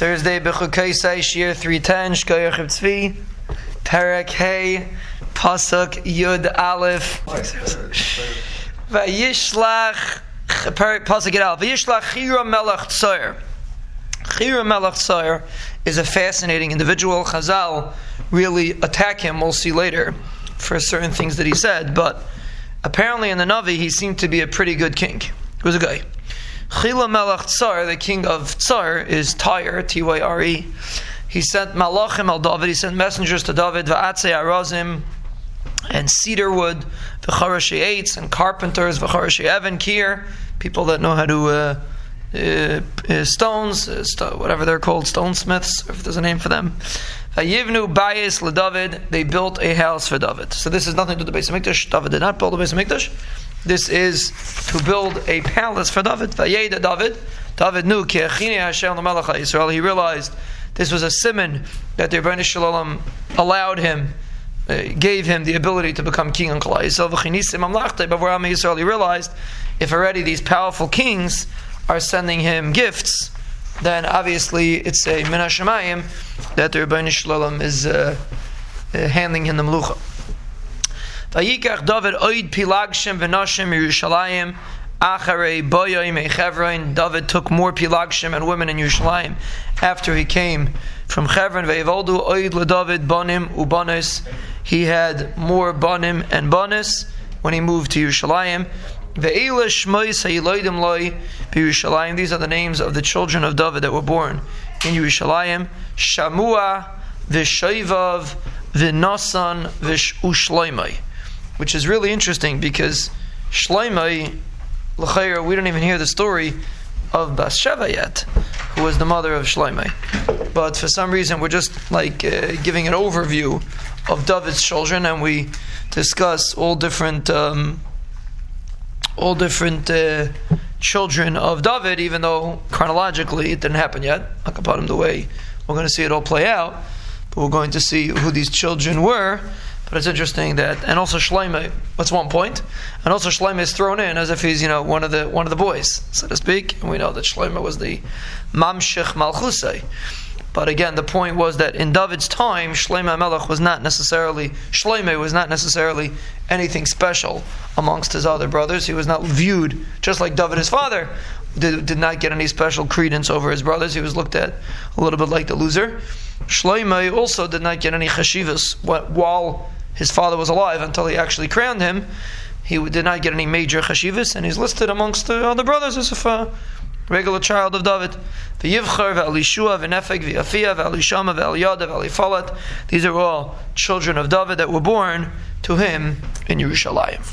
Thursday, Bechukei Shir 310, Shkoyach Tzvi, Perek Hey, Pasuk Yud Aleph. Vayishlach, Pasuk Yud Aleph. Vayishlach Chira Melech Tzoyer. Chira Melech Tzoyer is a fascinating individual. Chazal really attack him, we'll see later, for certain things that he said, but apparently in the Navi he seemed to be a pretty good king. He was a guy. Chila Melech Tsar, the king of Tsar, is Tyre, T Y R E. He sent Malachim al David, he sent messengers to David, Va'atzei Arazim, and cedar wood, V'charashi eights, and carpenters, V'charashi Evan, Kier, people that know how to. Uh, uh, uh, stones, uh, st- whatever they're called, stonesmiths, if there's a name for them. Vayivnu bayis leDavid. They built a house for David. So this is nothing to do with the Beis Hamikdash. David did not build the Beis Hamikdash. This is to build a palace for David. Vayeda David. David knew ki Hashem Yisrael. He realized this was a simon that the Ribbono Shel Olam allowed him. Uh, gave him the ability to become king on Klal Yisrael. Yisrael. He realized if already these powerful kings are sending him gifts, then obviously it's a min hashemayim that the Ribbono Shel Olam is uh, uh, handing him the melucha. Vayikach David oid pilagshim Yerushalayim acharei boyoim. David took more pilagshim and women in Yerushalayim after he came from Chevron. Ve'evoldu oid leDavid bonim ubanis. He had more bonim and banis when he moved to Yerushalayim. These are the names of the children of David that were born in Yerushalayim. Shamua, v'shoivav, v'nasan, v'ushloimai. Which is really interesting because Shloimai, l'chayra, we don't even hear the story of Bathsheba yet, who was the mother of Shloimai. But for some reason, we're just like uh, giving an overview of David's children, and we discuss all different um, all different uh, children of David, even though chronologically it didn't happen yet. Akapadim the way we're going to see it all play out, but we're going to see who these children were. But it's interesting that, and also Shlomo. That's one point, and also Shlomo is thrown in as if he's you know one of the one of the boys, so to speak. And we know that Shlomo was the Mamshech Malchusay. But again, the point was that in David's time, Shlomo Melech was not necessarily Shlomo was not necessarily anything special amongst his other brothers. He was not viewed just like David, his father, did, did not get any special credence over his brothers. He was looked at a little bit like the loser. Shlomo also did not get any chashivas while his father was alive until he actually crowned him. He did not get any major chashivas, and he's listed amongst the other brothers as a regular child of David. V'yivchar v'alishua v'nefeg v'yafia v'alishama v'aliyada v'alifalat. These are all children of David that were born to him in Yerushalayim.